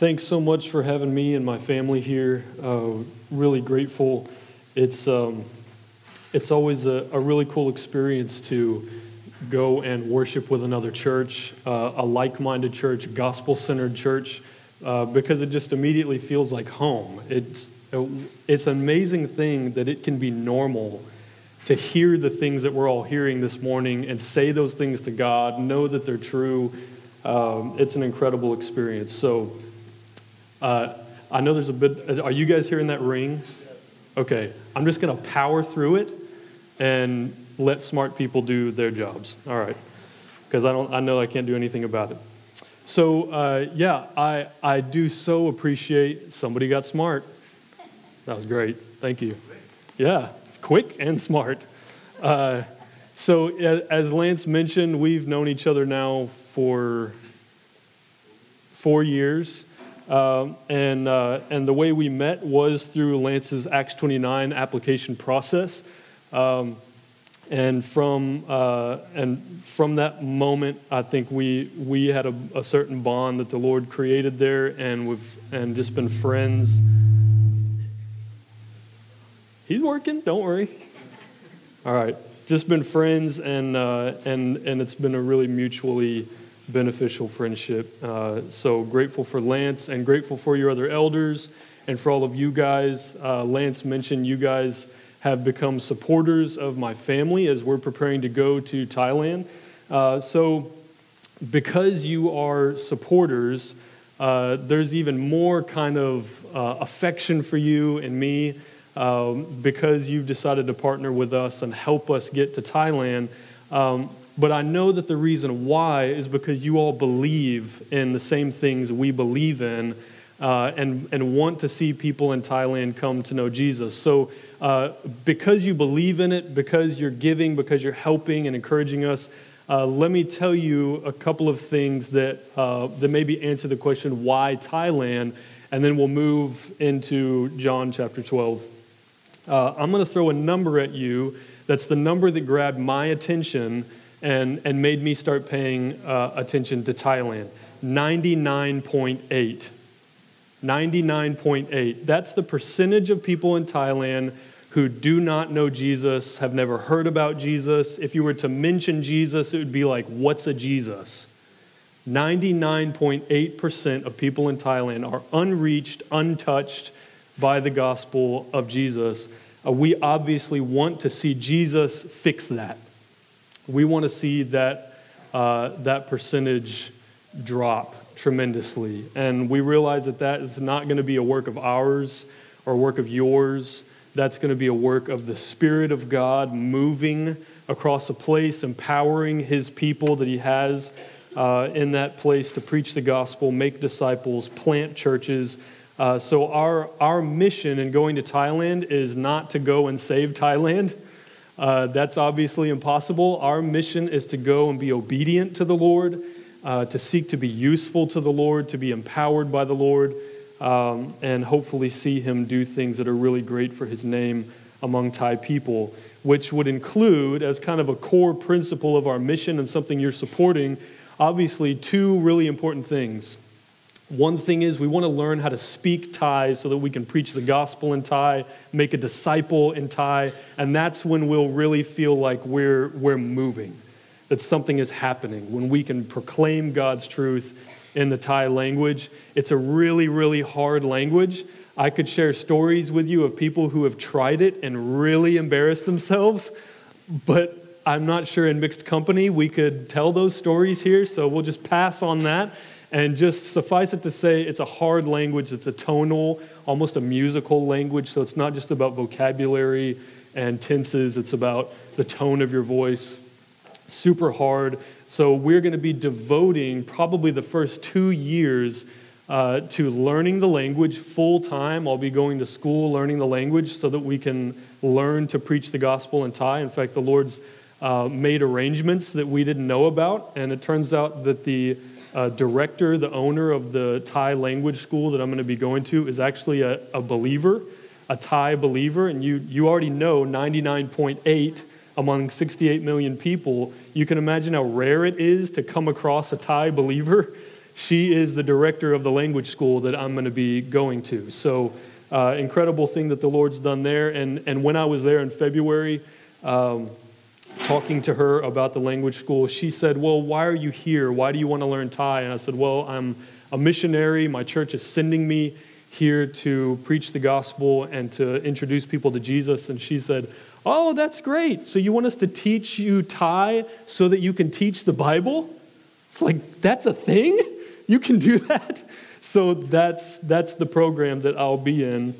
thanks so much for having me and my family here. Uh, really grateful. It's, um, it's always a, a, really cool experience to go and worship with another church, uh, a like minded church, gospel centered church, uh, because it just immediately feels like home. It's, it's an amazing thing that it can be normal to hear the things that we're all hearing this morning and say those things to God, know that they're true. Um, it's an incredible experience. So, uh, I know there's a bit. Are you guys hearing that ring? Okay, I'm just going to power through it and let smart people do their jobs. All right, because I don't. I know I can't do anything about it. So uh, yeah, I I do so appreciate somebody got smart. That was great. Thank you. Yeah, quick and smart. Uh, so as Lance mentioned, we've known each other now for four years. Um, and, uh, and the way we met was through Lance's Acts 29 application process. Um, and from, uh, and from that moment, I think we, we had a, a, certain bond that the Lord created there, and we've and just been friends. He's working, don't worry. All right, just been friends, and, uh, and, and it's been a really mutually beneficial friendship. Uh, so grateful for Lance and grateful for your other elders and for all of you guys. Uh, Lance mentioned you guys have become supporters of my family as we're preparing to go to Thailand. Uh, so, because you are supporters, uh, there's even more kind of uh, affection for you and me um, because you've decided to partner with us and help us get to Thailand. Um, but I know that the reason why is because you all believe in the same things we believe in uh, and, and want to see people in Thailand come to know Jesus. So, uh, because you believe in it, because you're giving, because you're helping and encouraging us, uh, let me tell you a couple of things that, uh, that maybe answer the question why Thailand, and then we'll move into John chapter 12. Uh, I'm going to throw a number at you that's the number that grabbed my attention and, and made me start paying uh, attention to Thailand. 99.8. 99.8. That's the percentage of people in Thailand who do not know Jesus, have never heard about Jesus. If you were to mention Jesus, it would be like, what's a Jesus? 99.8% of people in Thailand are unreached, untouched by the gospel of Jesus. Uh, we obviously want to see Jesus fix that we want to see that, uh, that percentage drop tremendously. And we realize that that is not going to be a work of ours or a work of yours. That's going to be a work of the Spirit of God moving across a place, empowering His people that He has uh, in that place to preach the gospel, make disciples, plant churches. Uh, so, our, our mission in going to Thailand is not to go and save Thailand. Uh, that's obviously impossible. Our mission is to go and be obedient to the Lord, uh, to seek to be useful to the Lord, to be empowered by the Lord, um, and hopefully see Him do things that are really great for His name among Thai people, which would include, as kind of a core principle of our mission and something you're supporting, obviously two really important things. One thing is we want to learn how to speak Thai so that we can preach the gospel in Thai, make a disciple in Thai, and that's when we'll really feel like we're, we're moving, that something is happening, when we can proclaim God's truth in the Thai language. It's a really, really hard language. I could share stories with you of people who have tried it and really embarrassed themselves, but I'm not sure in mixed company we could tell those stories here, so we'll just pass on that and just suffice it to say, it's a hard language, it's a tonal, almost a musical language. So it's not just about vocabulary and tenses, it's about the tone of your voice. Super hard. So we're going to be devoting probably the first two years uh, to learning the language full time. I'll be going to school learning the language so that we can learn to preach the gospel in Thai. In fact, the Lord's uh, made arrangements that we didn't know about, and it turns out that the uh, director, the owner of the Thai language school that I'm going to be going to, is actually a, a believer, a Thai believer. And you, you already know 99.8 among 68 million people. You can imagine how rare it is to come across a Thai believer. she is the director of the language school that I'm going to be going to. So, uh, incredible thing that the Lord's done there. And, and when I was there in February, um, talking to her about the language school, she said, Well, why are you here? Why do you want to learn Thai? And I said, Well, I'm a missionary. My church is sending me here to preach the gospel and to introduce people to Jesus. And she said, Oh, that's great. So you want us to teach you Thai so that you can teach the Bible? It's like, that's a thing? You can do that? So that's, that's the program that I'll be in.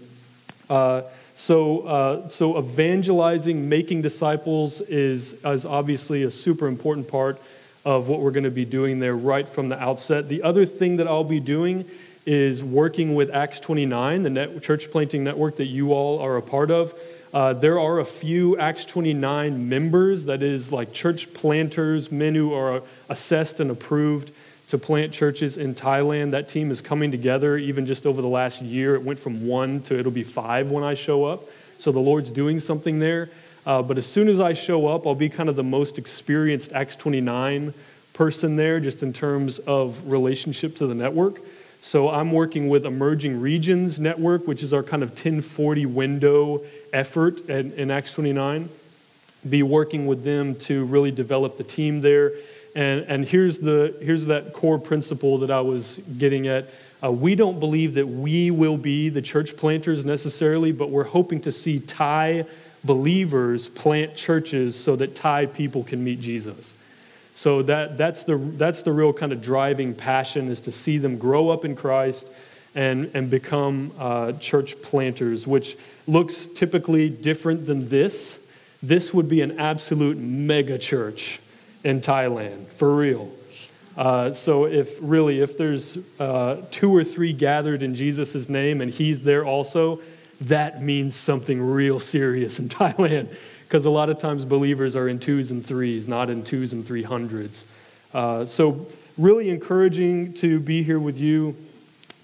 Uh, so, uh, so evangelizing, making disciples is, is obviously a super important part of what we're going to be doing there right from the outset. The other thing that I'll be doing is working with Acts 29, the net, church planting network that you all are a part of. Uh, there are a few Acts 29 members, that is, like church planters, men who are assessed and approved to plant churches in Thailand. That team is coming together even just over the last year. It went from one to it'll be five when I show up. So the Lord's doing something there. Uh, but as soon as I show up, I'll be kind of the most experienced Acts 29 person there, just in terms of relationship to the network. So I'm working with Emerging Regions Network, which is our kind of 1040 window effort in, in Acts 29. Be working with them to really develop the team there. And, and here's, the, here's that core principle that I was getting at. Uh, we don't believe that we will be the church planters necessarily, but we're hoping to see Thai believers plant churches so that Thai people can meet Jesus. So that, that's, the, that's the real kind of driving passion is to see them grow up in Christ and, and become uh, church planters, which looks typically different than this. This would be an absolute mega church in Thailand, for real. Uh, so if really, if there's uh, two or three gathered in Jesus' name and he's there also, that means something real serious in Thailand because a lot of times believers are in twos and threes, not in twos and three hundreds. Uh, so, really encouraging to be here with you.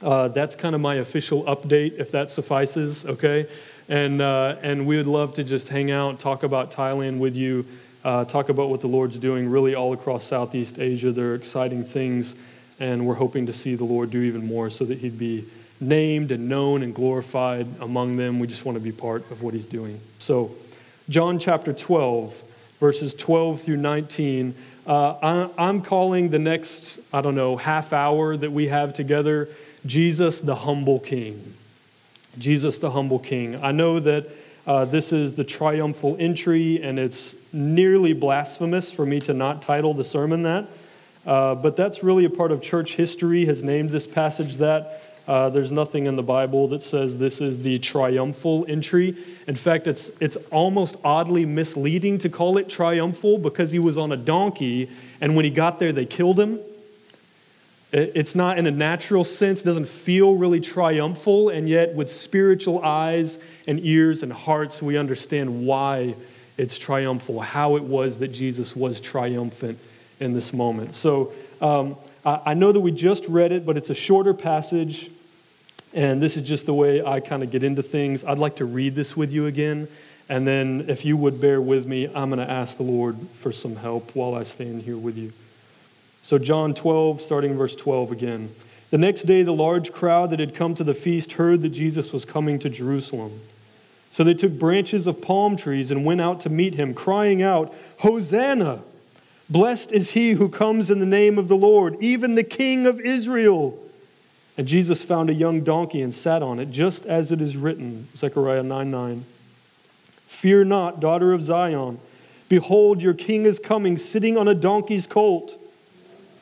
Uh, that's kind of my official update, if that suffices, okay? And, uh, and we would love to just hang out, talk about Thailand with you, uh, talk about what the Lord's doing really all across Southeast Asia. There are exciting things, and we're hoping to see the Lord do even more so that He'd be named and known and glorified among them. We just want to be part of what He's doing. So, John chapter 12, verses 12 through 19. Uh, I, am calling the next, I don't know, half hour that we have together Jesus the Humble King. Jesus the Humble King. I know that uh, this is the triumphal entry, and it's nearly blasphemous for me to not title the sermon that. Uh, but that's really a part of church history, has named this passage that. Uh, there's nothing in the Bible that says this is the triumphal entry. In fact, it's, it's almost oddly misleading to call it triumphal because he was on a donkey, and when he got there, they killed him. It's not in a natural sense, doesn't feel really triumphal, and yet with spiritual eyes and ears and hearts, we understand why it's triumphal, how it was that Jesus was triumphant in this moment. So um, I know that we just read it, but it's a shorter passage. And this is just the way I kind of get into things. I'd like to read this with you again. And then, if you would bear with me, I'm going to ask the Lord for some help while I stand here with you. So, John 12, starting verse 12 again. The next day, the large crowd that had come to the feast heard that Jesus was coming to Jerusalem. So they took branches of palm trees and went out to meet him, crying out, Hosanna! Blessed is he who comes in the name of the Lord, even the King of Israel. And Jesus found a young donkey and sat on it, just as it is written, Zechariah 9 9. Fear not, daughter of Zion. Behold, your king is coming, sitting on a donkey's colt.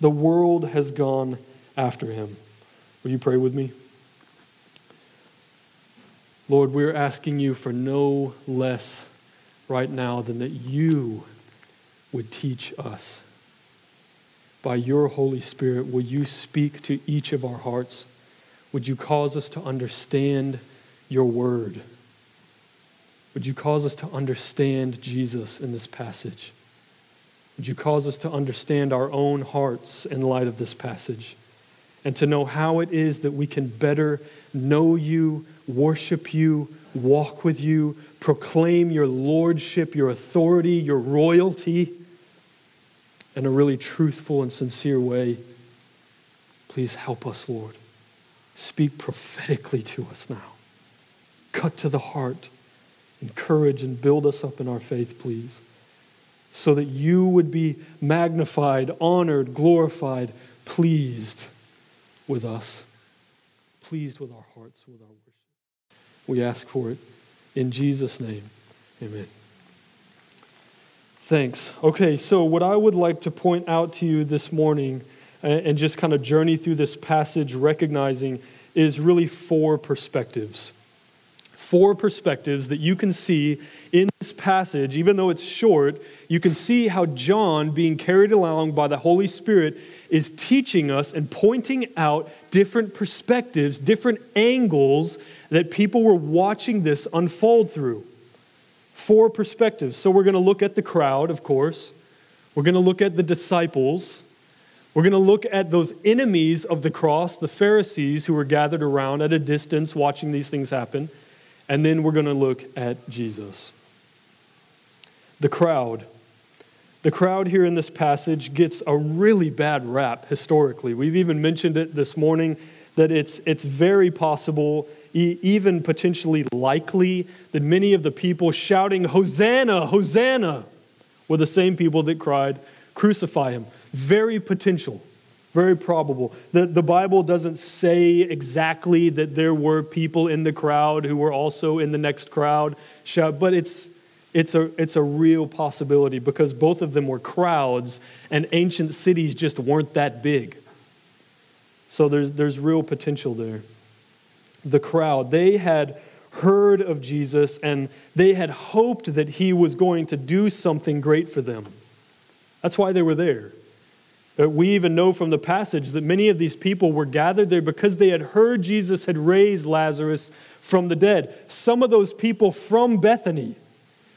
the world has gone after him. Will you pray with me? Lord, we're asking you for no less right now than that you would teach us. by your Holy Spirit, will you speak to each of our hearts? Would you cause us to understand your word? Would you cause us to understand Jesus in this passage? Would you cause us to understand our own hearts in light of this passage and to know how it is that we can better know you, worship you, walk with you, proclaim your lordship, your authority, your royalty in a really truthful and sincere way? Please help us, Lord. Speak prophetically to us now. Cut to the heart, encourage and build us up in our faith, please so that you would be magnified, honored, glorified, pleased with us, pleased with our hearts, with our worship. We ask for it in Jesus' name. Amen. Thanks. Okay, so what I would like to point out to you this morning and just kind of journey through this passage, recognizing is really four perspectives four perspectives that you can see in this passage, even though it's short, you can see how John, being carried along by the Holy Spirit, is teaching us and pointing out different perspectives, different angles that people were watching this unfold through. Four perspectives. So we're going to look at the crowd, of course. We're going to look at the disciples. We're going to look at those enemies of the cross, the Pharisees who were gathered around at a distance watching these things happen. And then we're going to look at Jesus. The crowd. The crowd here in this passage gets a really bad rap historically. We've even mentioned it this morning that it's, it's very possible, even potentially likely, that many of the people shouting, Hosanna, Hosanna, were the same people that cried, Crucify him. Very potential. Very probable. The, the Bible doesn't say exactly that there were people in the crowd who were also in the next crowd, but it's, it's, a, it's a real possibility because both of them were crowds and ancient cities just weren't that big. So there's, there's real potential there. The crowd, they had heard of Jesus and they had hoped that he was going to do something great for them. That's why they were there. Uh, we even know from the passage that many of these people were gathered there because they had heard Jesus had raised Lazarus from the dead. Some of those people from Bethany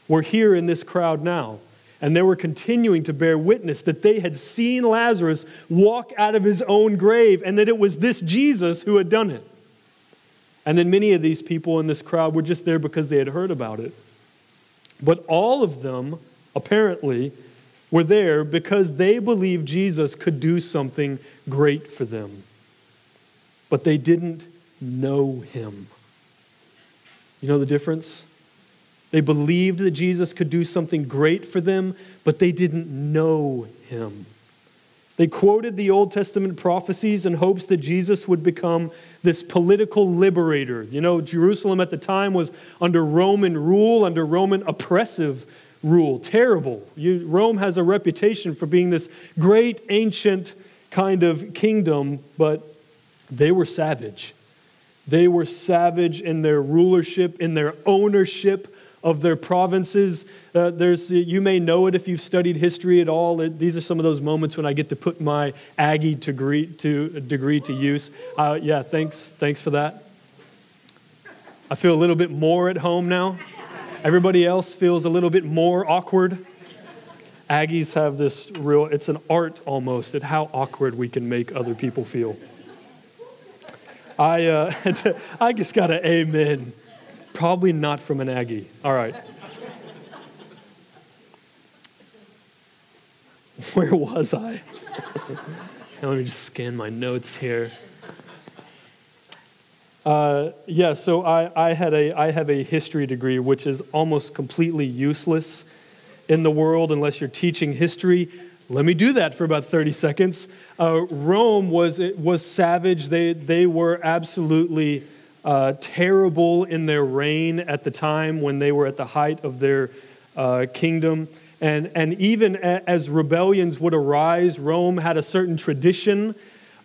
were here in this crowd now. And they were continuing to bear witness that they had seen Lazarus walk out of his own grave and that it was this Jesus who had done it. And then many of these people in this crowd were just there because they had heard about it. But all of them, apparently, were there because they believed Jesus could do something great for them. But they didn't know him. You know the difference? They believed that Jesus could do something great for them, but they didn't know him. They quoted the Old Testament prophecies in hopes that Jesus would become this political liberator. You know, Jerusalem at the time was under Roman rule, under Roman oppressive rule. Terrible. You, Rome has a reputation for being this great ancient kind of kingdom, but they were savage. They were savage in their rulership, in their ownership of their provinces. Uh, there's, you may know it if you've studied history at all. It, these are some of those moments when I get to put my Aggie degree to, degree to use. Uh, yeah, thanks, thanks for that. I feel a little bit more at home now. Everybody else feels a little bit more awkward. Aggies have this real, it's an art almost at how awkward we can make other people feel. I, uh, I just got an amen. Probably not from an Aggie. All right. Where was I? Let me just scan my notes here. Uh, yeah, so I, I, had a, I have a history degree, which is almost completely useless in the world unless you're teaching history. Let me do that for about 30 seconds. Uh, Rome was, was savage. They, they were absolutely uh, terrible in their reign at the time when they were at the height of their uh, kingdom. And, and even as rebellions would arise, Rome had a certain tradition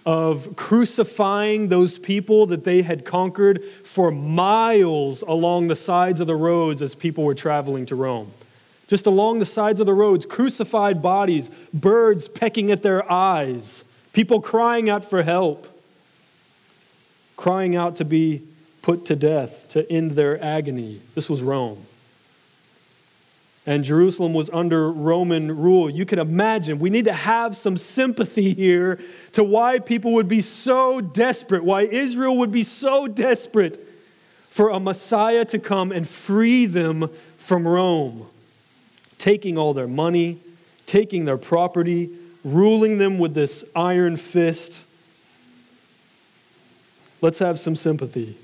of crucifying those people that they had conquered for miles along the sides of the roads as people were traveling to Rome. just along the sides of the roads, crucified bodies, birds pecking at their eyes, people crying out for help, crying out to be put to death, to end their agony. This was Rome. And Jerusalem was under Roman rule. You can imagine, we need to have some sympathy here to why people would be so desperate, why Israel would be so desperate for a Messiah to come and free them from Rome taking all their money, taking their property, ruling them with this iron fist. Let's have some sympathy.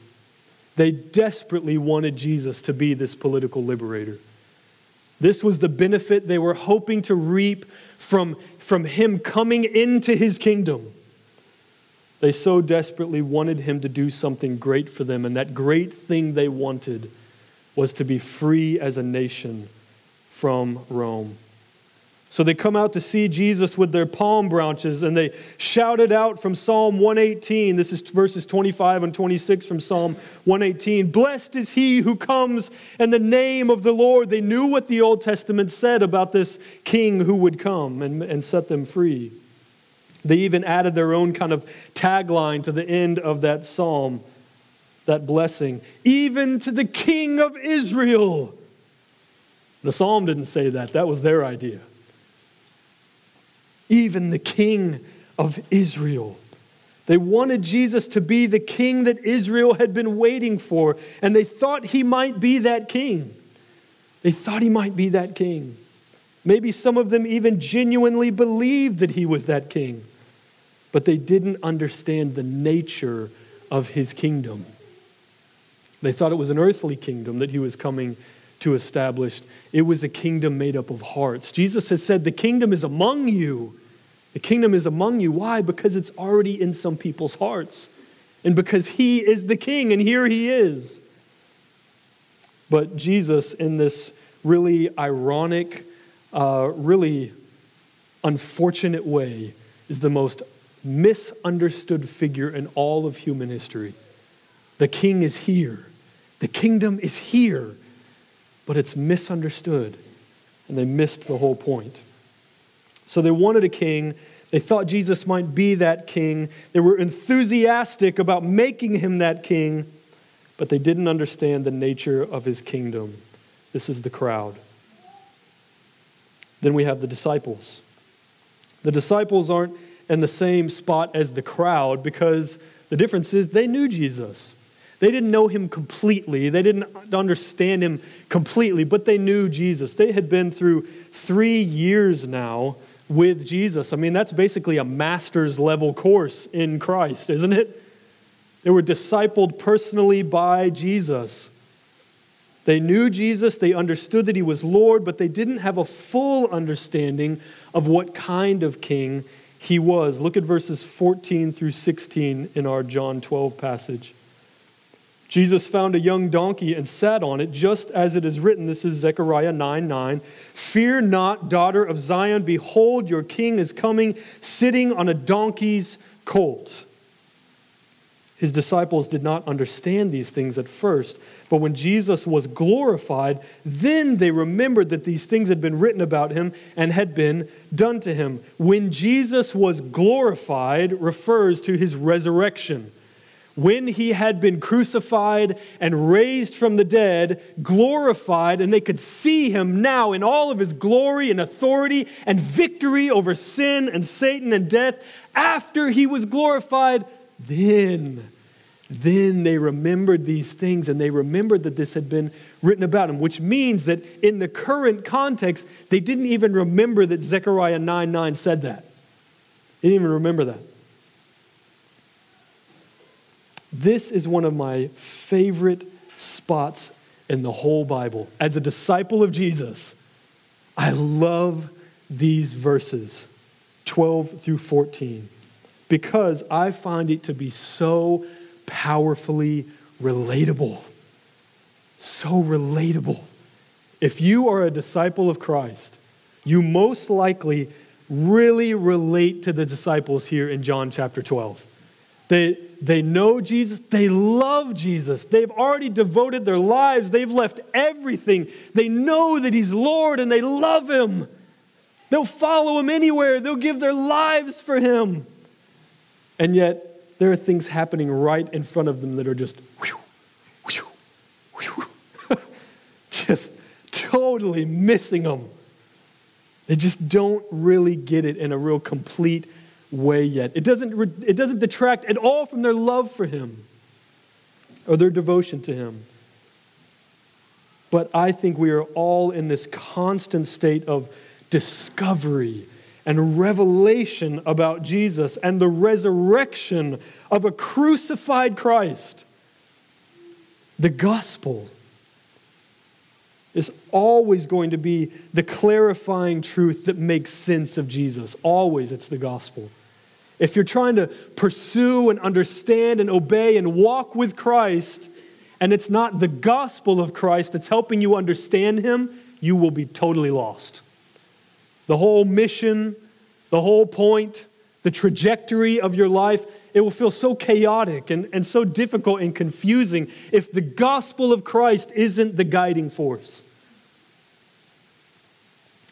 They desperately wanted Jesus to be this political liberator. This was the benefit they were hoping to reap from, from him coming into his kingdom. They so desperately wanted him to do something great for them, and that great thing they wanted was to be free as a nation from Rome. So they come out to see Jesus with their palm branches and they shouted out from Psalm 118. This is verses 25 and 26 from Psalm 118. Blessed is he who comes in the name of the Lord. They knew what the Old Testament said about this king who would come and, and set them free. They even added their own kind of tagline to the end of that psalm, that blessing. Even to the king of Israel. The psalm didn't say that, that was their idea. Even the king of Israel. They wanted Jesus to be the king that Israel had been waiting for, and they thought he might be that king. They thought he might be that king. Maybe some of them even genuinely believed that he was that king, but they didn't understand the nature of his kingdom. They thought it was an earthly kingdom that he was coming to establish. It was a kingdom made up of hearts. Jesus has said, The kingdom is among you. The kingdom is among you. Why? Because it's already in some people's hearts. And because he is the king, and here he is. But Jesus, in this really ironic, uh, really unfortunate way, is the most misunderstood figure in all of human history. The king is here, the kingdom is here but it's misunderstood, and they missed the whole point. So they wanted a king. They thought Jesus might be that king. They were enthusiastic about making him that king, but they didn't understand the nature of his kingdom. This is the crowd. Then we have the disciples. The disciples aren't in the same spot as the crowd because the difference is they knew Jesus. They didn't know him completely, they didn't understand him completely, but they knew Jesus. They had been through three years now with Jesus. I mean, that's basically a master's level course in Christ, isn't it? They were discipled personally by Jesus. They knew Jesus, they understood that he was Lord, but they didn't have a full understanding of what kind of king he was. Look at verses 14 through 16 in our John 12 passage. Jesus found a young donkey and sat on it, just as it is written. This is Zechariah 9 9. Fear not, daughter of Zion. Behold, your king is coming, sitting on a donkey's colt. His disciples did not understand these things at first, but when Jesus was glorified, then they remembered that these things had been written about him and had been done to him. When Jesus was glorified refers to his resurrection when he had been crucified and raised from the dead, glorified, and they could see him now in all of his glory and authority and victory over sin and Satan and death, after he was glorified, then, then they remembered these things and they remembered that this had been written about him, which means that in the current context, they didn't even remember that Zechariah 9 9 said that. They didn't even remember that. This is one of my favorite spots in the whole Bible. As a disciple of Jesus, I love these verses 12 through 14 because I find it to be so powerfully relatable. So relatable. If you are a disciple of Christ, you most likely really relate to the disciples here in John chapter 12 They, they know Jesus. They love Jesus. They've already devoted their lives. They've left everything. They know that He's Lord and they love Him. They'll follow Him anywhere, they'll give their lives for Him. And yet, there are things happening right in front of them that are just whew, whew, whew. just totally missing them. They just don't really get it in a real complete way yet. It doesn't, it doesn't detract at all from their love for Him or their devotion to Him. But I think we are all in this constant state of discovery and revelation about Jesus and the resurrection of a crucified Christ. The gospel is always going to be the clarifying truth that makes sense of Jesus. Always, it's the gospel. If you're trying to pursue and understand and obey and walk with Christ, and it's not the gospel of Christ that's helping you understand Him, you will be totally lost. The whole mission, the whole point, the trajectory of your life, it will feel so chaotic and, and so difficult and confusing if the gospel of Christ isn't the guiding force.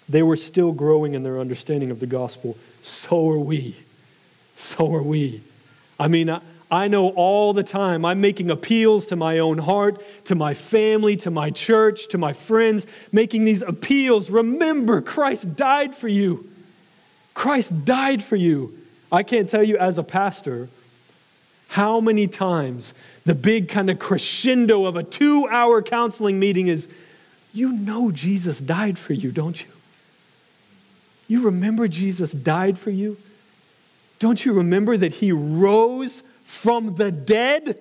They were still growing in their understanding of the gospel. So are we so are we. I mean, I, I know all the time I'm making appeals to my own heart, to my family, to my church, to my friends, making these appeals. Remember, Christ died for you. Christ died for you. I can't tell you as a pastor how many times the big kind of crescendo of a two hour counseling meeting is you know Jesus died for you, don't you? You remember Jesus died for you? Don't you remember that he rose from the dead?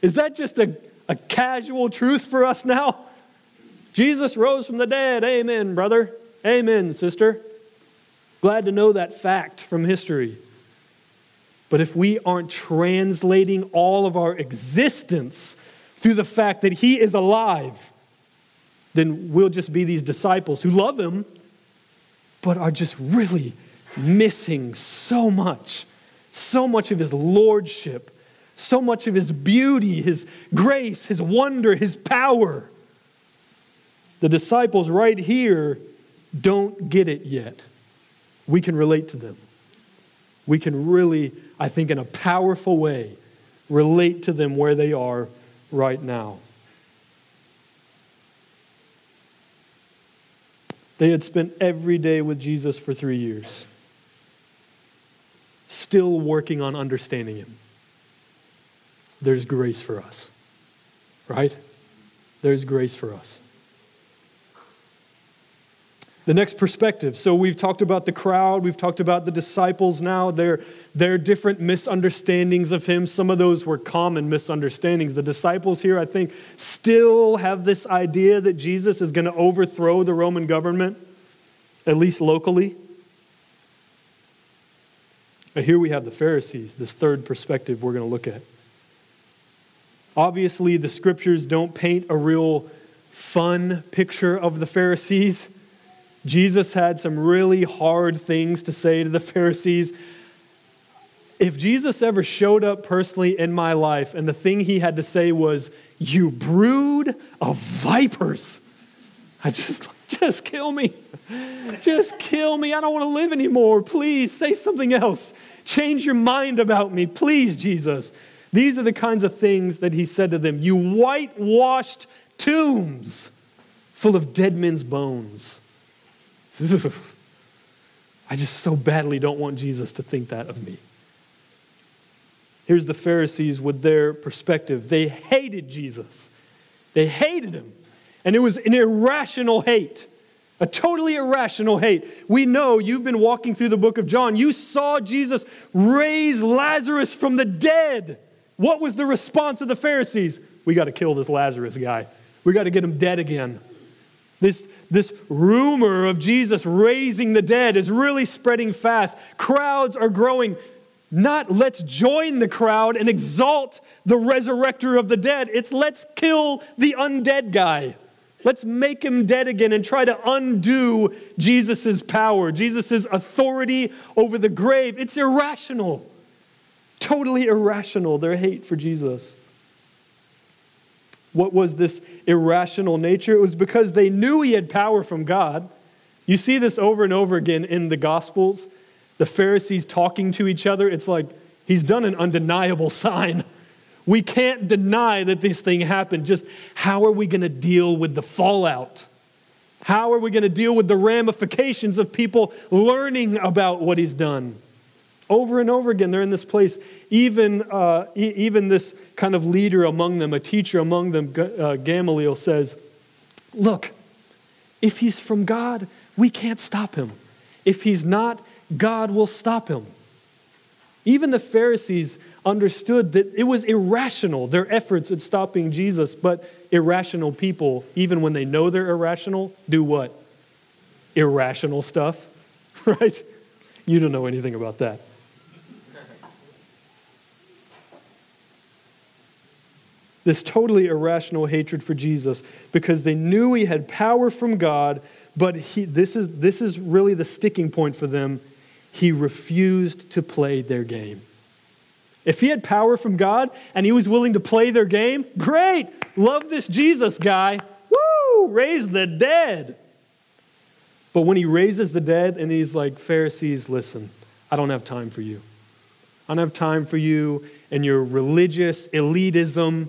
Is that just a, a casual truth for us now? Jesus rose from the dead. Amen, brother. Amen, sister. Glad to know that fact from history. But if we aren't translating all of our existence through the fact that he is alive, then we'll just be these disciples who love him, but are just really missing so much, so much of his lordship, so much of his beauty, his grace, his wonder, his power. The disciples right here don't get it yet. We can relate to them. We can really, I think, in a powerful way, relate to them where they are right now. They had spent every day with Jesus for three years still working on understanding Him. There's grace for us, right? There's grace for us. The next perspective. So we've talked about the crowd, we've talked about the disciples now, their, their different misunderstandings of him. Some of those were common misunderstandings. The disciples here, I think, still have this idea that Jesus is going to overthrow the Roman government, at least locally. But here we have the Pharisees, this third perspective we're going to look at. Obviously, the scriptures don't paint a real fun picture of the Pharisees. Jesus had some really hard things to say to the Pharisees. If Jesus ever showed up personally in my life and the thing he had to say was, You brood of vipers, I just, just kill me. Just kill me. I don't want to live anymore. Please say something else. Change your mind about me. Please, Jesus. These are the kinds of things that he said to them. You whitewashed tombs full of dead men's bones. I just so badly don't want Jesus to think that of me. Here's the Pharisees with their perspective. They hated Jesus, they hated him. And it was an irrational hate. A totally irrational hate. We know you've been walking through the book of John. You saw Jesus raise Lazarus from the dead. What was the response of the Pharisees? We got to kill this Lazarus guy. We got to get him dead again. This, this rumor of Jesus raising the dead is really spreading fast. Crowds are growing. Not let's join the crowd and exalt the resurrector of the dead. It's let's kill the undead guy. Let's make him dead again and try to undo Jesus' power, Jesus' authority over the grave. It's irrational. Totally irrational, their hate for Jesus. What was this irrational nature? It was because they knew he had power from God. You see this over and over again in the Gospels. The Pharisees talking to each other. It's like he's done an undeniable sign. We can't deny that this thing happened. Just how are we going to deal with the fallout? How are we going to deal with the ramifications of people learning about what he's done? Over and over again, they're in this place. Even, uh, e- even this kind of leader among them, a teacher among them, uh, Gamaliel says, Look, if he's from God, we can't stop him. If he's not, God will stop him. Even the Pharisees understood that it was irrational, their efforts at stopping Jesus, but irrational people, even when they know they're irrational, do what? Irrational stuff, right? You don't know anything about that. This totally irrational hatred for Jesus because they knew he had power from God, but he, this, is, this is really the sticking point for them. He refused to play their game. If he had power from God and he was willing to play their game, great. Love this Jesus guy. Woo! Raise the dead. But when he raises the dead and he's like, Pharisees, listen, I don't have time for you. I don't have time for you and your religious elitism,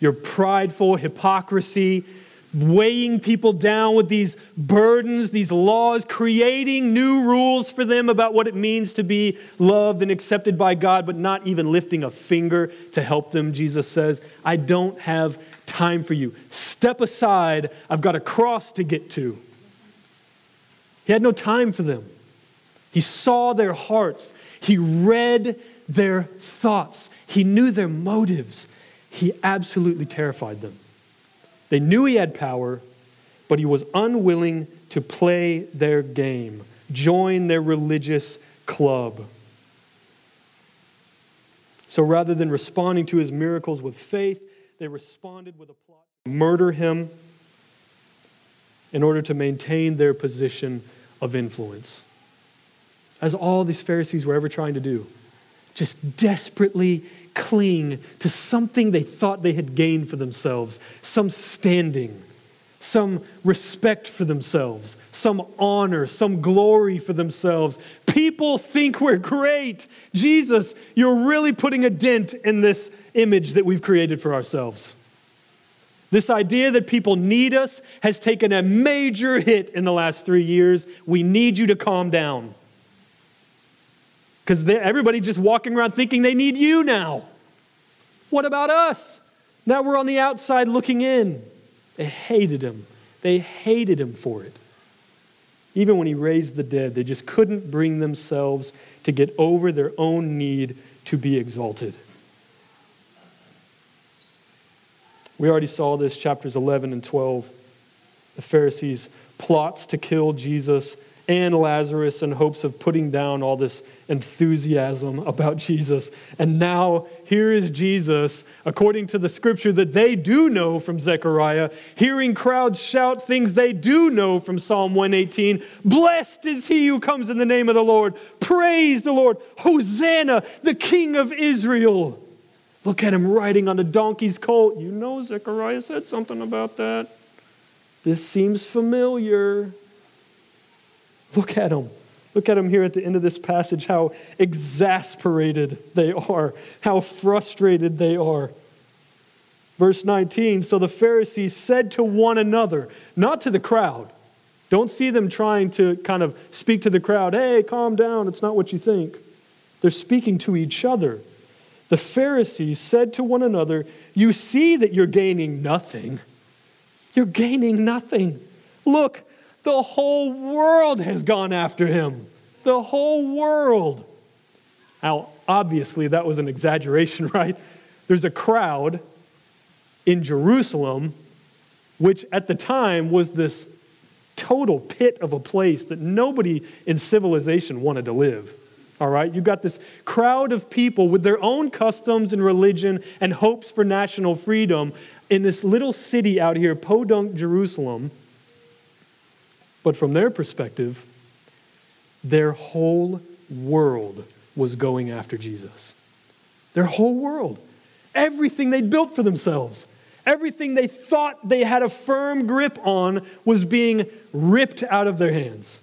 your prideful hypocrisy, weighing people down with these burdens, these laws, creating new rules for them about what it means to be loved and accepted by God, but not even lifting a finger to help them. Jesus says, I don't have time for you. Step aside. I've got a cross to get to. He had no time for them. He saw their hearts, he read their thoughts, he knew their motives. He absolutely terrified them. They knew he had power, but he was unwilling to play their game, join their religious club. So rather than responding to his miracles with faith, they responded with a plot to murder him in order to maintain their position of influence. As all these Pharisees were ever trying to do, just desperately cling to something they thought they had gained for themselves, some standing, some respect for themselves, some honor, some glory for themselves. People think we're great. Jesus, you're really putting a dent in this image that we've created for ourselves. This idea that people need us has taken a major hit in the last three years. We need you to calm down. Because everybody just walking around thinking they need you now. What about us? Now we're on the outside looking in. They hated him. They hated him for it. Even when he raised the dead, they just couldn't bring themselves to get over their own need to be exalted. We already saw this, chapters 11 and 12. The Pharisees' plots to kill Jesus and Lazarus in hopes of putting down all this enthusiasm about Jesus. And now here is Jesus, according to the scripture that they do know from Zechariah, hearing crowds shout things they do know from Psalm 118 Blessed is he who comes in the name of the Lord. Praise the Lord. Hosanna, the King of Israel. Look at him riding on a donkey's colt. You know, Zechariah said something about that. This seems familiar. Look at them. Look at them here at the end of this passage, how exasperated they are, how frustrated they are. Verse 19 So the Pharisees said to one another, not to the crowd. Don't see them trying to kind of speak to the crowd, hey, calm down, it's not what you think. They're speaking to each other. The Pharisees said to one another, You see that you're gaining nothing. You're gaining nothing. Look, the whole world has gone after him. The whole world. Now, obviously, that was an exaggeration, right? There's a crowd in Jerusalem, which at the time was this total pit of a place that nobody in civilization wanted to live. All right? You've got this crowd of people with their own customs and religion and hopes for national freedom in this little city out here, Podunk, Jerusalem but from their perspective, their whole world was going after Jesus. Their whole world. Everything they'd built for themselves. Everything they thought they had a firm grip on was being ripped out of their hands.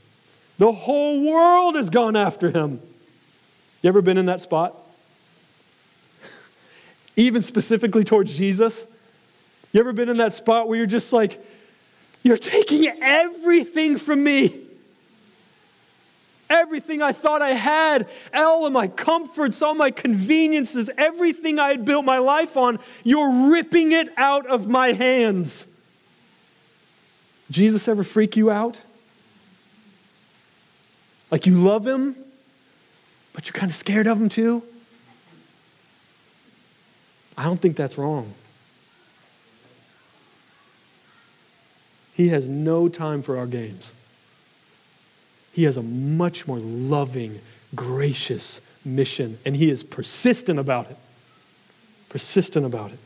The whole world has gone after him. You ever been in that spot? Even specifically towards Jesus? You ever been in that spot where you're just like, you're taking everything from me? Everything I thought I had, all of my comforts, all my conveniences, everything I had built my life on, you're ripping it out of my hands. Jesus ever freak you out? Like you love him, but you're kind of scared of him too? I don't think that's wrong. He has no time for our games. He has a much more loving, gracious mission, and he is persistent about it. Persistent about it.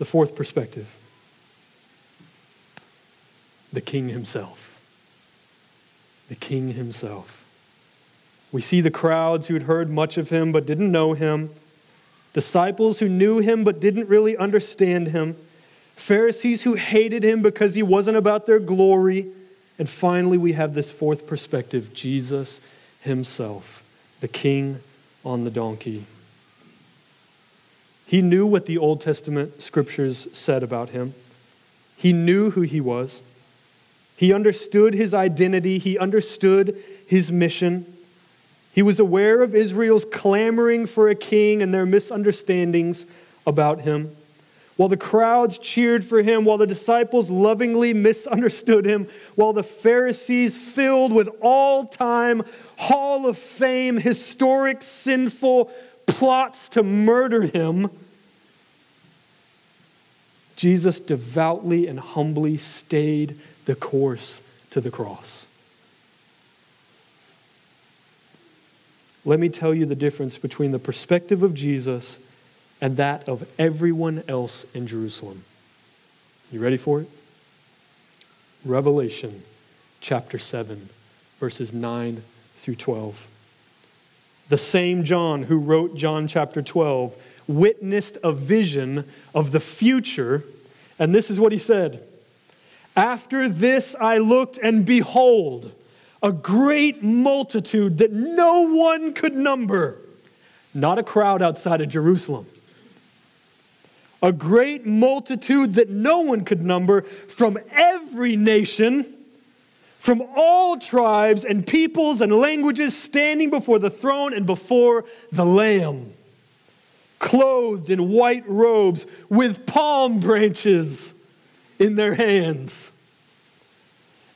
The fourth perspective the king himself. The king himself. We see the crowds who had heard much of him but didn't know him, disciples who knew him but didn't really understand him Pharisees who hated him because he wasn't about their glory. And finally, we have this fourth perspective Jesus himself, the king on the donkey. He knew what the Old Testament scriptures said about him, he knew who he was. He understood his identity, he understood his mission. He was aware of Israel's clamoring for a king and their misunderstandings about him. While the crowds cheered for him, while the disciples lovingly misunderstood him, while the Pharisees filled with all time, Hall of Fame, historic, sinful plots to murder him, Jesus devoutly and humbly stayed the course to the cross. Let me tell you the difference between the perspective of Jesus and that of everyone else in Jerusalem. You ready for it? Revelation chapter 7, verses 9 through 12. The same John who wrote John chapter 12 witnessed a vision of the future, and this is what he said After this I looked, and behold, a great multitude that no one could number, not a crowd outside of Jerusalem a great multitude that no one could number from every nation, from all tribes and peoples and languages, standing before the throne and before the Lamb, clothed in white robes with palm branches in their hands.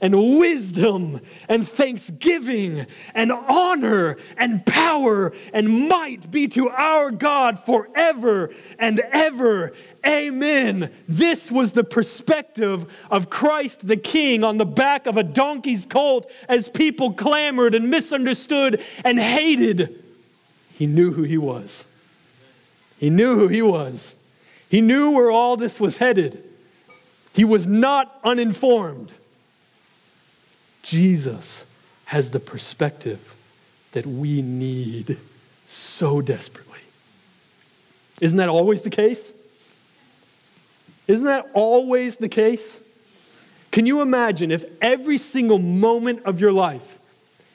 and wisdom and thanksgiving and honor and power and might be to our God forever and ever. Amen. This was the perspective of Christ the King on the back of a donkey's colt as people clamored and misunderstood and hated. He knew who he was. He knew who he was. He knew where all this was headed. He was not uninformed. Jesus has the perspective that we need so desperately. Isn't that always the case? Isn't that always the case? Can you imagine if every single moment of your life,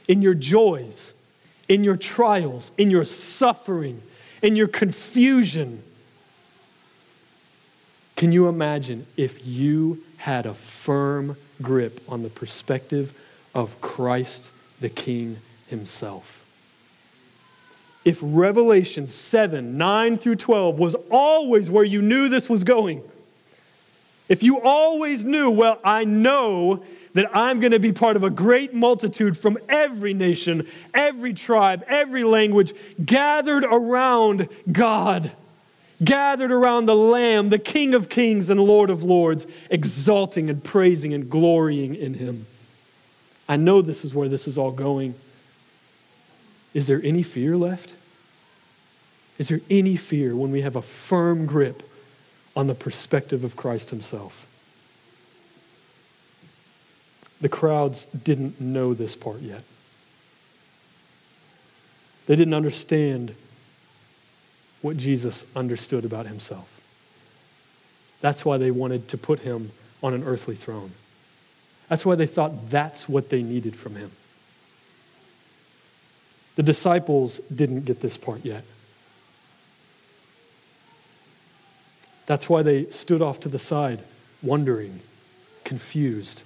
in your joys, in your trials, in your suffering, in your confusion, can you imagine if you had a firm grip on the perspective of Christ the King himself? If Revelation 7 9 through 12 was always where you knew this was going, if you always knew, well, I know that I'm going to be part of a great multitude from every nation, every tribe, every language gathered around God. Gathered around the Lamb, the King of kings and Lord of lords, exalting and praising and glorying in him. I know this is where this is all going. Is there any fear left? Is there any fear when we have a firm grip on the perspective of Christ Himself? The crowds didn't know this part yet. They didn't understand what Jesus understood about Himself. That's why they wanted to put Him on an earthly throne. That's why they thought that's what they needed from Him. The disciples didn't get this part yet. That's why they stood off to the side, wondering, confused.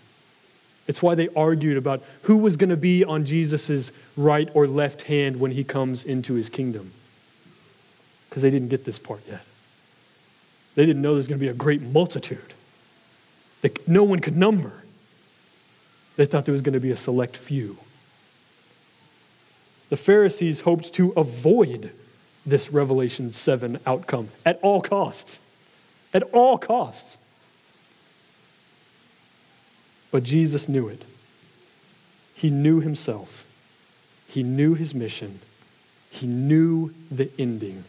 It's why they argued about who was going to be on Jesus' right or left hand when he comes into his kingdom. Because they didn't get this part yet. They didn't know there's going to be a great multitude that no one could number. They thought there was going to be a select few. The Pharisees hoped to avoid this Revelation 7 outcome at all costs. At all costs. But Jesus knew it. He knew himself. He knew his mission. He knew the ending.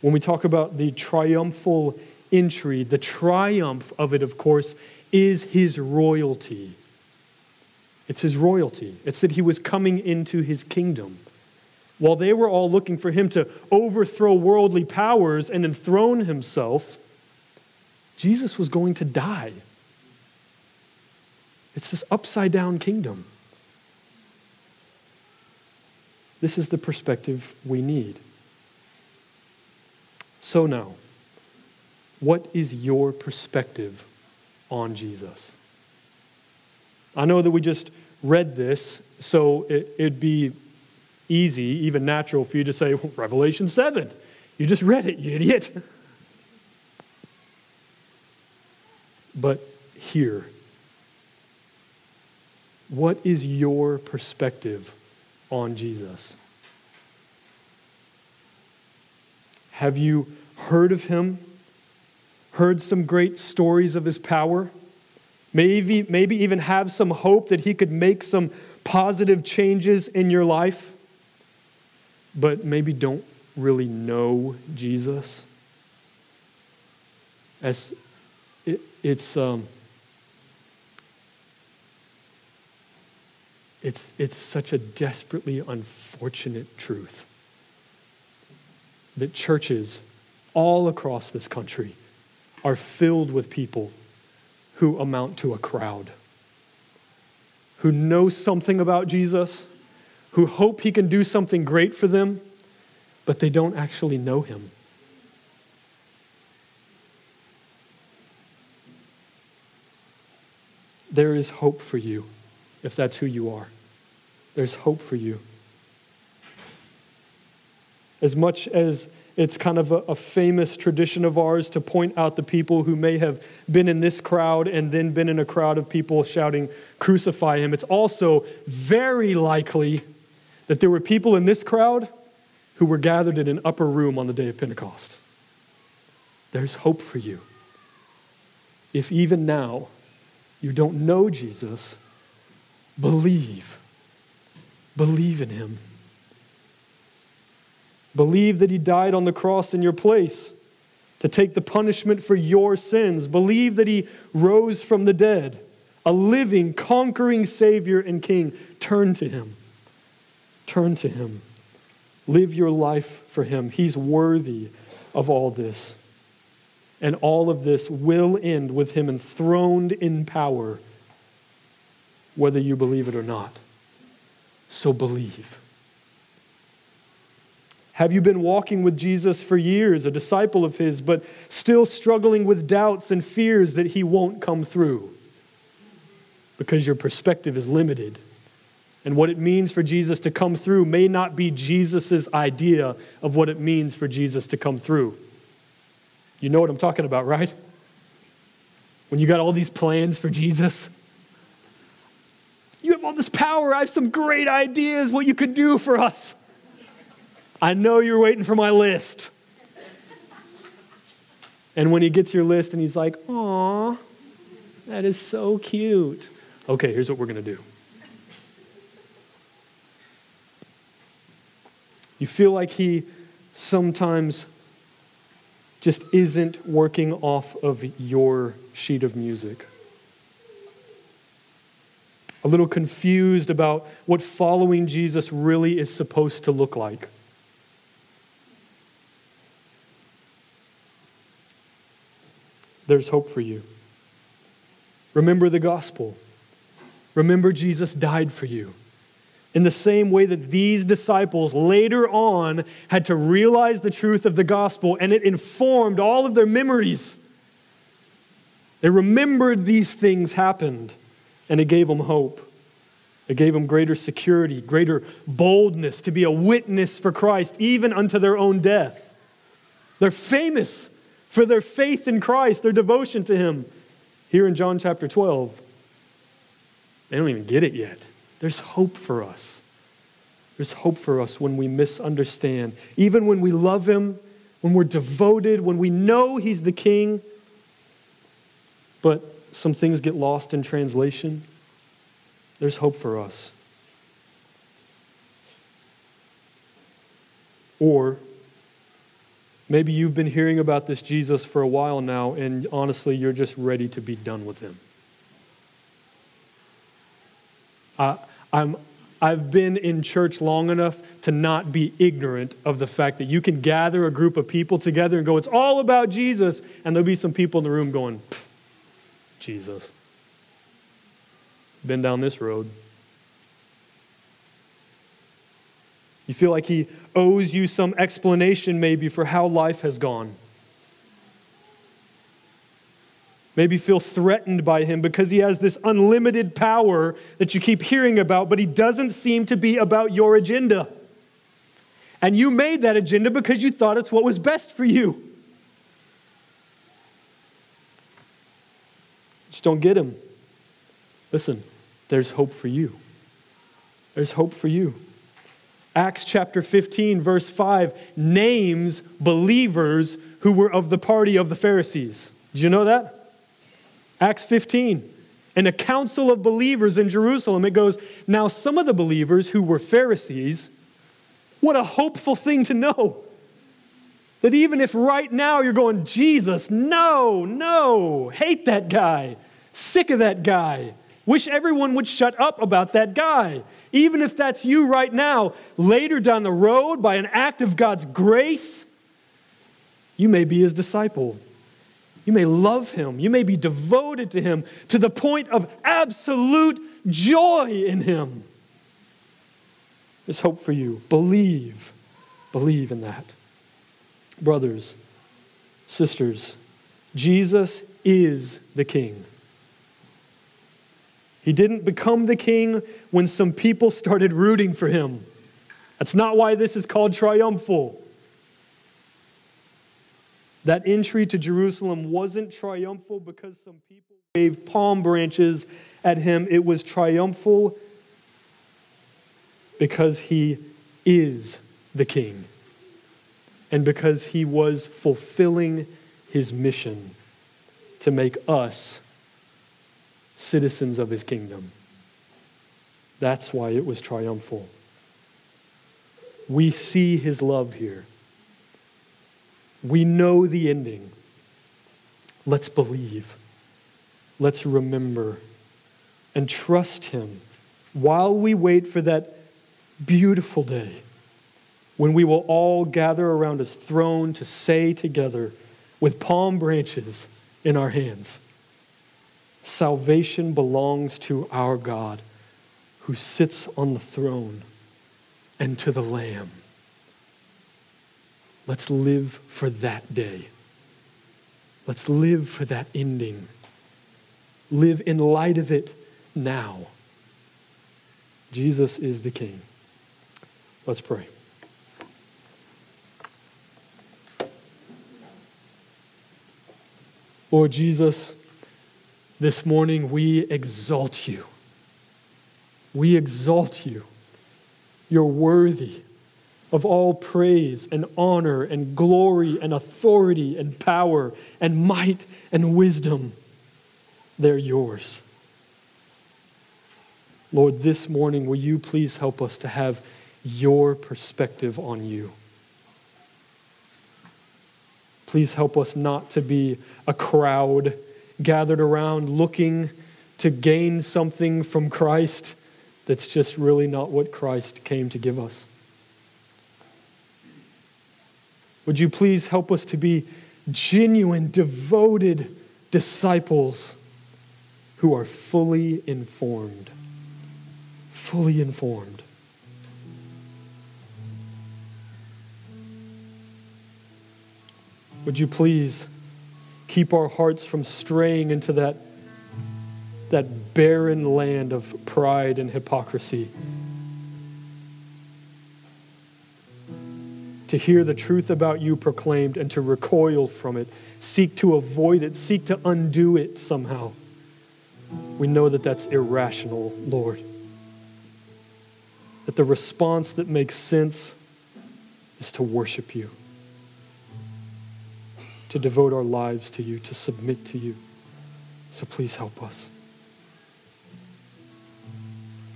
When we talk about the triumphal entry, the triumph of it, of course, is his royalty. It's his royalty. It's that he was coming into his kingdom. While they were all looking for him to overthrow worldly powers and enthrone himself, Jesus was going to die. It's this upside down kingdom. This is the perspective we need. So now, what is your perspective on Jesus? I know that we just read this, so it, would be easy, even natural, for you to say, well, Revelation 7. You just read it, you idiot. But here, what is your perspective on Jesus? Have you heard of him? Heard some great stories of his power? Maybe, maybe even have some hope that he could make some positive changes in your life, but maybe don't really know Jesus? As it, it's um, It's, it's such a desperately unfortunate truth that churches all across this country are filled with people who amount to a crowd, who know something about Jesus, who hope he can do something great for them, but they don't actually know him. There is hope for you if that's who you are. There's hope for you. As much as it's kind of a, a, famous tradition of ours to point out the people who may have been in this crowd and then been in a crowd of people shouting, Crucify him. It's also very likely that there were people in this crowd who were gathered in an upper room on the day of Pentecost. There's hope for you. If even now you don't know Jesus, believe Believe in him. Believe that he died on the cross in your place to take the punishment for your sins. Believe that he rose from the dead, a living, conquering Savior and King. Turn to him. Turn to him. Live your life for him. He's worthy of all this. And all of this will end with him enthroned in power, whether you believe it or not. So believe. Have you been walking with Jesus for years, a disciple of his, but still struggling with doubts and fears that he won't come through? Because your perspective is limited. And what it means for Jesus to come through may not be Jesus' idea of what it means for Jesus to come through. You know what I'm talking about, right? When you got all these plans for Jesus, you have all this power. I have some great ideas what you could do for us. I know you're waiting for my list. And when he gets your list and he's like, Aw, that is so cute. Okay, here's what we're going to do. You feel like he sometimes just isn't working off of your sheet of music. A little confused about what following Jesus really is supposed to look like. There's hope for you. Remember the gospel. Remember Jesus died for you in the same way that these disciples later on had to realize the truth of the gospel and it informed all of their memories. They remembered these things happened and it gave them hope. It gave them greater security, greater boldness to be a witness for Christ, even unto their own death. They're famous for their faith in Christ, their devotion to Him. Here in John chapter 12, they don't even get it yet. There's hope for us. There's hope for us when we misunderstand. Even when we love Him, when we're devoted, when we know He's the King, but some things get lost in translation, there's hope for us. Or maybe you've been hearing about this Jesus for a while now, and honestly, you're just ready to be done with Him. Uh, I'm, I've been in church long enough to not be ignorant of the fact that you can gather a group of people together and go, it's all about Jesus, and there'll be some people in the room going, Jesus. Been down this road. You feel like he owes you some explanation, maybe, for how life has gone. Maybe feel threatened by him because he has this unlimited power that you keep hearing about, but he doesn't seem to be about your agenda. And you made that agenda because you thought it's what was best for you. Just don't get him. Listen, there's hope for you. There's hope for you. Acts chapter 15, verse 5 names believers who were of the party of the Pharisees. Did you know that? Acts 15. In a council of believers in Jerusalem, it goes, Now some of the believers who were Pharisees, what a hopeful thing to know. That even if right now you're going, Jesus, no, no, hate that guy, sick of that guy, wish everyone would shut up about that guy. Even if that's you right now, later down the road, by an act of God's grace, you may be his disciple. You may love him. You may be devoted to him to the point of absolute joy in him. There's hope for you. Believe. Believe in that. Brothers, sisters, Jesus is the King. He didn't become the king when some people started rooting for him. That's not why this is called triumphal. That entry to Jerusalem wasn't triumphal because some people waved palm branches at him. It was triumphal because he is the king and because he was fulfilling his mission to make us citizens of his kingdom. That's why it was triumphal. We see his love here. We know the ending. Let's believe. Let's remember and trust Him while we wait for that beautiful day when we will all gather around His throne to say together with palm branches in our hands Salvation belongs to our God who sits on the throne and to the Lamb. Let's live for that day. Let's live for that ending. Live in light of it now. Jesus is the King. Let's pray. Lord Jesus, this morning we exalt you. We exalt you. You're worthy. of all praise and honor and glory and authority and power and might and wisdom. They're yours. Lord, this morning, will you please help us to have your perspective on you? Please help us not to be a crowd gathered around looking to gain something from Christ that's just really not what Christ came to give us. Would you please help us to be genuine, devoted disciples who are fully informed? Fully informed. Would you please keep our hearts from straying into that, that barren land of pride and hypocrisy? To hear the truth about you proclaimed and to recoil from it, seek to avoid it, seek to undo it somehow. We know that that's irrational, Lord. That the response that makes sense is to worship you to devote our lives to you, to submit to you. So please help us.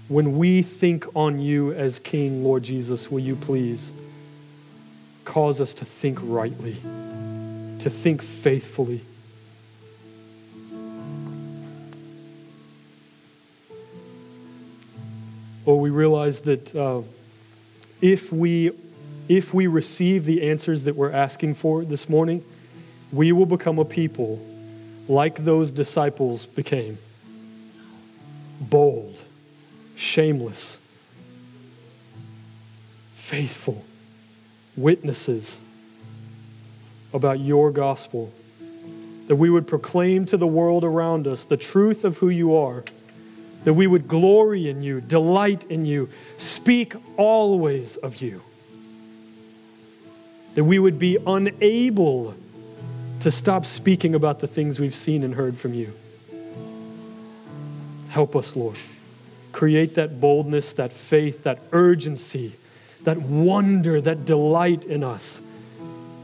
When we think on you as King, Lord Jesus, will you please cause us to think rightly, to think faithfully? Or we realize that uh, if we if we receive the answers that we're asking for this morning, we will become a people like those disciples became bold, shameless, faithful witnesses about your gospel. That we would proclaim to the world around us the truth of who you are. That we would glory in you, delight in you, speak always of you. That we would be unable to stop speaking about the things we've seen and heard from you. Help us, Lord. Create that boldness, that faith, that urgency, that wonder, that delight in us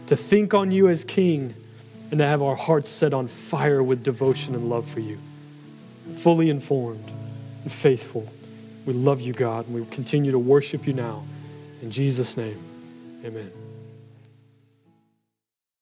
to think on you as King and to have our hearts set on fire with devotion and love for you. Fully informed and faithful. We love you, God, and we continue to worship you now. In Jesus' name, amen.